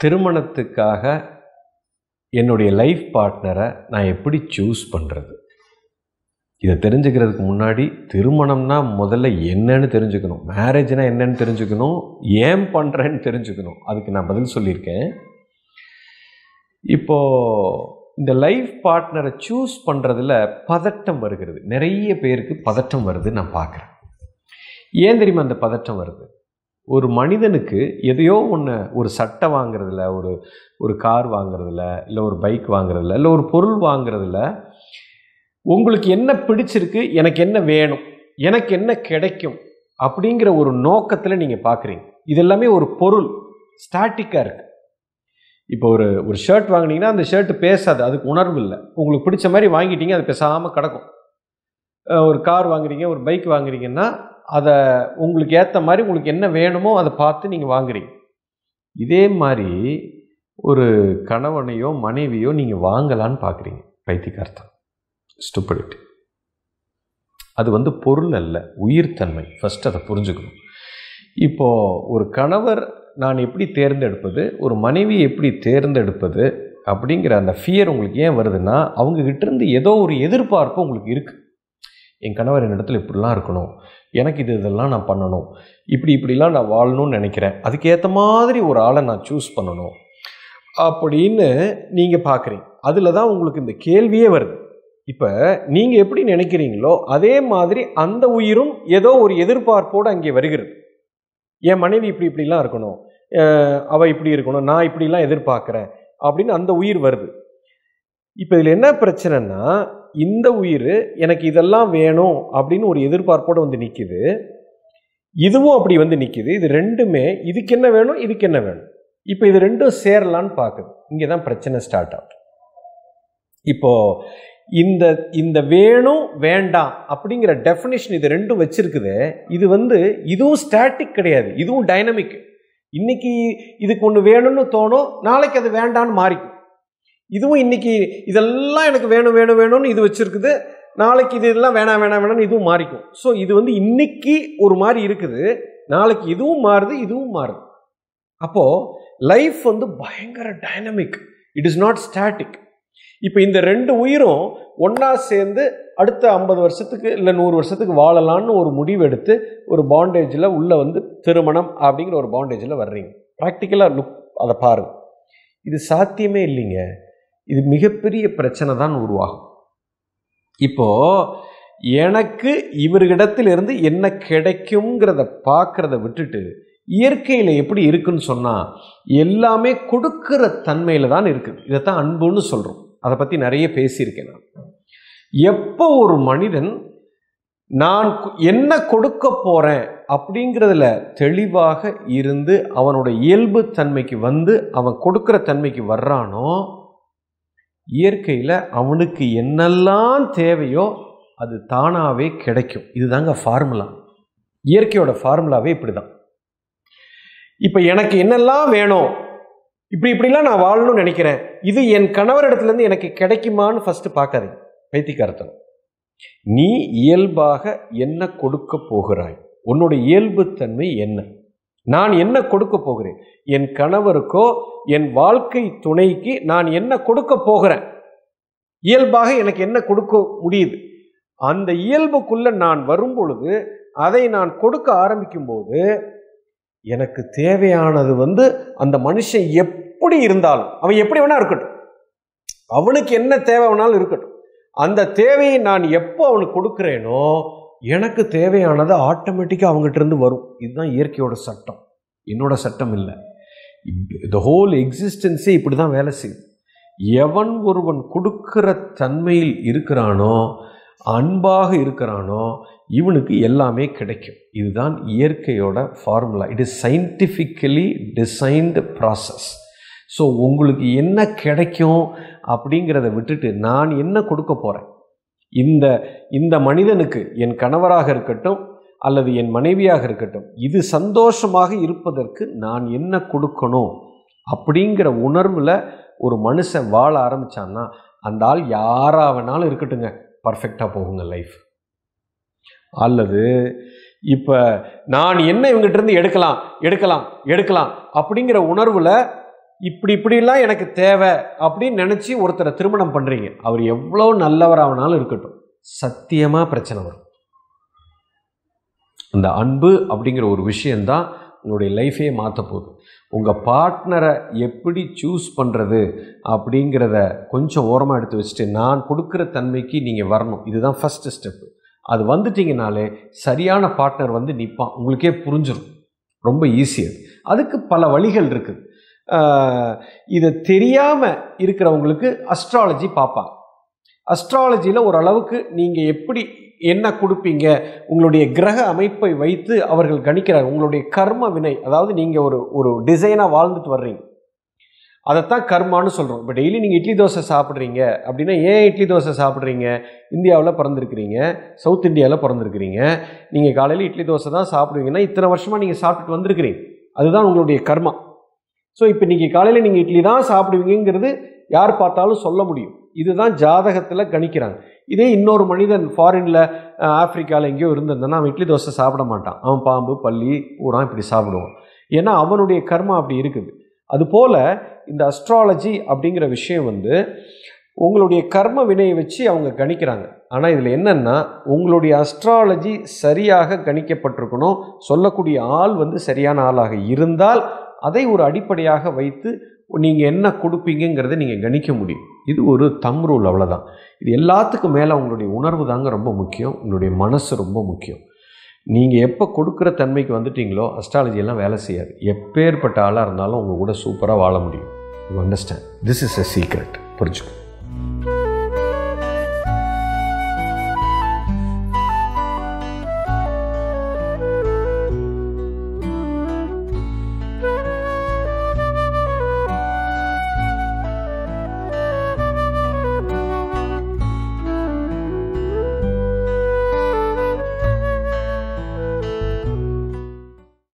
திருமணத்துக்காக என்னுடைய லைஃப் பார்ட்னரை நான் எப்படி சூஸ் பண்ணுறது இதை தெரிஞ்சுக்கிறதுக்கு முன்னாடி திருமணம்னா முதல்ல என்னன்னு தெரிஞ்சுக்கணும். மேரேஜ்னால் என்னன்னு தெரிஞ்சுக்கணும். ஏன் பண்ணுறேன்னு தெரிஞ்சுக்கணும். அதுக்கு நான் பதில் சொல்லியிருக்கேன். இப்போது இந்த லைஃப் பார்ட்னரை சூஸ் பண்ணுறதுல பதட்டம் வருகிறது. நிறைய பேருக்கு பதட்டம் வருது நான் பார்க்குறேன். ஏன் தெரியுமா அந்த பதட்டம் வருது? ஒரு மனிதனுக்கு எதையோ ஒன்று ஒரு சட்டை வாங்குறதுல ஒரு ஒரு கார் வாங்குறதுல இல்லை ஒரு பைக் வாங்குறதுல இல்லை ஒரு பொருள் வாங்குறதுல உங்களுக்கு என்ன பிடிச்சிருக்கு எனக்கு என்ன வேணும் எனக்கு என்ன கிடைக்கும் அப்படிங்கிற ஒரு நோக்கத்தில் நீங்கள் பார்க்குறீங்க இது எல்லாமே ஒரு பொருள் ஸ்டாட்டிக்காக இருக்குது இப்போ ஒரு ஒரு ஷர்ட் வாங்கினீங்கன்னா அந்த ஷர்ட் பேசாது அதுக்கு உணர்வு இல்லை. உங்களுக்கு பிடிச்ச மாதிரி வாங்கிட்டீங்க அது பேசாமல் கிடக்கும். ஒரு கார் வாங்குறீங்க ஒரு பைக் வாங்குறீங்கன்னா அதை உங்களுக்கு ஏற்ற மாதிரி உங்களுக்கு என்ன வேணுமோ அதை பார்த்து நீங்கள் வாங்குறீங்க. இதே மாதிரி ஒரு கணவனையோ மனைவியோ நீங்கள் வாங்கலான்னு பார்க்குறீங்க பைத்தியக்கார்த்தம் ஸ்டூபிடிட்டி அது வந்து பொருள் அல்ல உயிர்த்தன்மை. ஃபஸ்ட் அதை புரிஞ்சுக்கணும். இப்போது ஒரு கணவர் நான் எப்படி தேர்ந்தெடுப்பது ஒரு மனைவி எப்படி தேர்ந்தெடுப்பது அப்படிங்கிற அந்த ஃபியர் உங்களுக்கு ஏன் வருதுன்னா அவங்கக்கிட்ட இருந்து ஏதோ ஒரு எதிர்பார்ப்பு உங்களுக்கு இருக்குது என் கணவர் என்னிடத்துல இப்படிலாம் இருக்கணும். எனக்கு இது இதெல்லாம் நான் பண்ணணும். இப்படி இப்படிலாம் நான் வாழணும்னு நினைக்கிறேன். அதுக்கேற்ற மாதிரி ஒரு ஆளை நான் சூஸ் பண்ணணும். அப்படின்னு நீங்கள் பார்க்குறீங்க. அதில் தான் உங்களுக்கு இந்த கேள்வியே வருது. இப்போ நீங்கள் எப்படி நினைக்கிறீங்களோ அதே மாதிரி அந்த உயிரும் ஏதோ ஒரு எதிர்பார்ப்போடு அங்கே வருகிறது. என் மனைவி இப்படி இப்படிலாம் இருக்கணும். அவள் இப்படி இருக்கணும். நான் இப்படிலாம் எதிர்பார்க்குறேன். அப்படின்னு அந்த உயிர் வருது. இப்போ இதில் என்ன பிரச்சனைன்னா இந்த உயிர் எனக்கு இதெல்லாம் வேணும் அப்படின்னு ஒரு எதிர்பார்ப்போடு வந்து நிற்கிது இதுவும் அப்படி வந்து நிற்கிது இது ரெண்டுமே இதுக்கு என்ன வேணும் இதுக்கு என்ன வேணும்? இப்போ இது ரெண்டும் சேரலான்னு பார்க்குது. இங்கே தான் பிரச்சனை ஸ்டார்ட் ஆகுது. இப்போது இந்த இந்த வேணும் வேண்டாம் அப்படிங்கிற டெஃபினேஷன் இது ரெண்டும் வச்சிருக்குது. இது வந்து இதுவும் ஸ்டாட்டிக் கிடையாது. இதுவும் டைனமிக் இன்னைக்கு இதுக்கு ஒன்று வேணும்னு தோணும் நாளைக்கு அது வேண்டான்னு மாறிக்கும். இதுவும் இன்னைக்கு இதெல்லாம் எனக்கு வேணும் வேணும் வேணும்னு இது வச்சிருக்குது. நாளைக்கு இது இதெல்லாம் வேணாம் வேணாம் வேணாம்னு இதுவும் மாறிக்கும். ஸோ இது வந்து இன்னைக்கு ஒரு மாதிரி இருக்குது. நாளைக்கு இதுவும் மாறுது இதுவும் மாறுது. அப்போது லைஃப் வந்து பயங்கர dynamic it is not static இப்போ இந்த ரெண்டு உயிரும் ஒன்றா சேர்ந்து அடுத்த ஐம்பது வருஷத்துக்கு இல்லை நூறு வருஷத்துக்கு வாழலான்னு ஒரு முடிவு எடுத்து ஒரு பாண்டேஜில் உள்ளே வந்து திருமணம் அப்படிங்கிற ஒரு பாண்டேஜில் வர்றீங்க. ப்ராக்டிக்கலாக லுக் அதை பாருங்கள் இது சாத்தியமே இல்லைங்க. இது மிகப்பெரிய பிரச்சனை தான் உருவாகும். இப்போது எனக்கு இவர்கிடத்திலிருந்து என்ன கிடைக்குங்கிறத பார்க்குறத விட்டுட்டு இயற்கையில் எப்படி இருக்குன்னு சொன்னால் எல்லாமே கொடுக்கிற தன்மையில் தான் இருக்குது. இதைத்தான் அன்புன்னு சொல்கிறோம் அதை பற்றி நிறைய பேசியிருக்கேன் நான். எப்போ ஒரு மனிதன் நான் என்ன கொடுக்க போகிறேன் அப்படிங்கிறதுல தெளிவாக இருந்து அவனோட இயல்பு தன்மைக்கு வந்து அவன் கொடுக்குற தன்மைக்கு வர்றானோ இயற்கையில் அவனுக்கு என்னெல்லாம் தேவையோ அது தானாகவே கிடைக்கும். இதுதாங்க ஃபார்முலா. இயற்கையோட ஃபார்முலாவே இப்படி தான் இப்போ எனக்கு என்னெல்லாம் வேணும்? இப்படி இப்படிலாம் நான் வாழணும்னு நினைக்கிறேன். இது என் கணவரிடத்துலேருந்து எனக்கு கிடைக்குமான்னு ஃபஸ்ட்டு பார்க்காதீங்க. பைத்தியக்காரத்தனம். நீ இயல்பாக என்ன கொடுக்க போகிறாய்? உன்னோட இயல்புத்தன்மை என்ன? நான் என்ன கொடுக்க போகிறேன்? என் கணவருக்கோ என் வாழ்க்கை துணைக்கு நான் என்ன கொடுக்க போகிறேன்? இயல்பாக எனக்கு என்ன கொடுக்க முடியுது? அந்த இயல்புக்குள்ள நான் வரும் பொழுது அதை நான் கொடுக்க ஆரம்பிக்கும் போது எனக்கு தேவையானது வந்து அந்த மனுஷன் எப்படி இருந்தாலும் அவன் எப்படி வேணா இருக்கட்டும். அவனுக்கு என்ன தேவை வேணாலும் இருக்கட்டும். அந்த தேவையை நான் எப்போ அவனுக்கு கொடுக்குறேனோ எனக்கு தேவையானது ஆட்டோமேட்டிக்காக அவங்ககிட்ட இருந்து வரும். இதுதான் இயற்கையோட சட்டம். என்னோட சட்டம் இல்லை. த ஹோல் எக்ஸிஸ்டன்ஸே இப்படி தான் வேலை செய்யுது எவன் ஒருவன் கொடுக்கிற தன்மையில் இருக்கிறானோ அன்பாக இருக்கிறானோ இவனுக்கு எல்லாமே கிடைக்கும். இதுதான் இயற்கையோட formula it is scientifically designed process so உங்களுக்கு என்ன கிடைக்கும் அப்படிங்கிறத விட்டுட்டு நான் என்ன கொடுக்க போகிறேன் இந்த இந்த மனிதனுக்கு என் கணவராக இருக்கட்டும் அல்லது என் மனைவியாக இருக்கட்டும் இது சந்தோஷமாக இருப்பதற்கு நான் என்ன கொடுக்கணும்? அப்படிங்கிற உணர்வில் ஒரு மனுஷன் வாழ ஆரம்பிச்சான்னா அந்த ஆள் யாராக வேணாலும் இருக்கட்டுங்க. பர்ஃபெக்டாக போகுங்க லைஃப் அல்லது இப்போ நான் என்ன இவங்ககிட்டருந்து எடுக்கலாம் எடுக்கலாம் எடுக்கலாம் அப்படிங்கிற உணர்வில் இப்படி இப்படிலாம் எனக்கு தேவை அப்படின்னு நினச்சி ஒருத்தரை திருமணம் பண்ணுறீங்க அவர் எவ்வளோ நல்லவராகனாலும் இருக்கட்டும். சத்தியமாக பிரச்சனை வரும். அந்த அன்பு அப்படிங்கிற ஒரு விஷயந்தான் உங்களுடைய லைஃபையே மாற்ற போகுது. உங்கள் பார்ட்னரை எப்படி சூஸ் பண்ணுறது அப்படிங்கிறத கொஞ்சம் ஓரமாக எடுத்து வச்சுட்டு நான் கொடுக்குற தன்மைக்கு நீங்கள் வரணும். இதுதான் ஃபஸ்ட்டு ஸ்டெப்பு அது வந்துட்டிங்கனாலே சரியான பார்ட்னர் வந்து நிற்பான் உங்களுக்கே புரிஞ்சிடும் ரொம்ப ஈஸி அது. அதுக்கு பல வழிகள் இருக்குது இதை தெரியாமல் இருக்கிறவங்களுக்கு அஸ்ட்ராலஜி பார்ப்பாங்க. அஸ்ட்ராலஜியில் ஓரளவுக்கு நீங்கள் எப்படி என்ன கொடுப்பீங்க உங்களுடைய கிரக அமைப்பை வைத்து அவர்கள் கணிக்கிறாங்க உங்களுடைய கர்ம வினை அதாவது நீங்கள் ஒரு ஒரு டிசைனாக வாழ்ந்துட்டு வர்றீங்க. அதைத்தான் கர்மான்னு சொல்கிறோம் இப்போ டெய்லி நீங்கள் இட்லி தோசை சாப்பிட்றீங்க அப்படின்னா ஏன் இட்லி தோசை சாப்பிட்றீங்க? இந்தியாவில் பிறந்திருக்கிறீங்க. சவுத் இந்தியாவில் பிறந்திருக்கிறீங்க. நீங்கள் காலையில் இட்லி தோசை தான் சாப்பிடுவீங்கன்னா இத்தனை வருஷமாக நீங்கள் சாப்பிட்டுட்டு வந்திருக்கிறீங்க. அதுதான் உங்களுடைய கர்மா. ஸோ இப்போ நீங்கள் காலையில் நீங்கள் இட்லி தான் சாப்பிடுவீங்கிறது யார் பார்த்தாலும் சொல்ல முடியும். இதுதான் ஜாதகத்தில் கணிக்கிறாங்க. இதே இன்னொரு மனிதன் ஃபாரினில் ஆப்பிரிக்காவில் எங்கேயோ இருந்திருந்தானா அவன் இட்லி தோசை சாப்பிட மாட்டான். அவன் பாம்பு பள்ளி பூரா இப்படி சாப்பிடுவான். ஏன்னா அவனுடைய கர்மா அப்படி இருக்குது. அதுபோல் இந்த அஸ்ட்ராலஜி அப்படிங்கிற விஷயம் வந்து உங்களுடைய கர்ம வினையை வச்சு அவங்க கணிக்கிறாங்க. ஆனால் இதில் என்னென்னா உங்களுடைய அஸ்ட்ராலஜி சரியாக கணிக்கப்பட்டிருக்கணும். சொல்லக்கூடிய ஆள் வந்து சரியான ஆளாக இருந்தால் அதை ஒரு அடிப்படையாக வைத்து நீங்கள் என்ன கொடுப்பீங்கிறத நீங்கள் கணிக்க முடியும். இது ஒரு தம் ரூல் அவ்வளோதான் இது எல்லாத்துக்கும் மேலே உங்களுடைய உணர்வு தாங்க ரொம்ப முக்கியம். உங்களுடைய மனசு ரொம்ப முக்கியம். நீங்கள் எப்போ கொடுக்குற தன்மைக்கு வந்துட்டீங்களோ அஸ்ட்ராலஜியெல்லாம் வேலை செய்யாது. எப்பேற்பட்ட ஆளாக இருந்தாலும் உங்கள் கூட சூப்பராக வாழ முடியும். You understand this is a secret புரிஞ்சுக்கோ.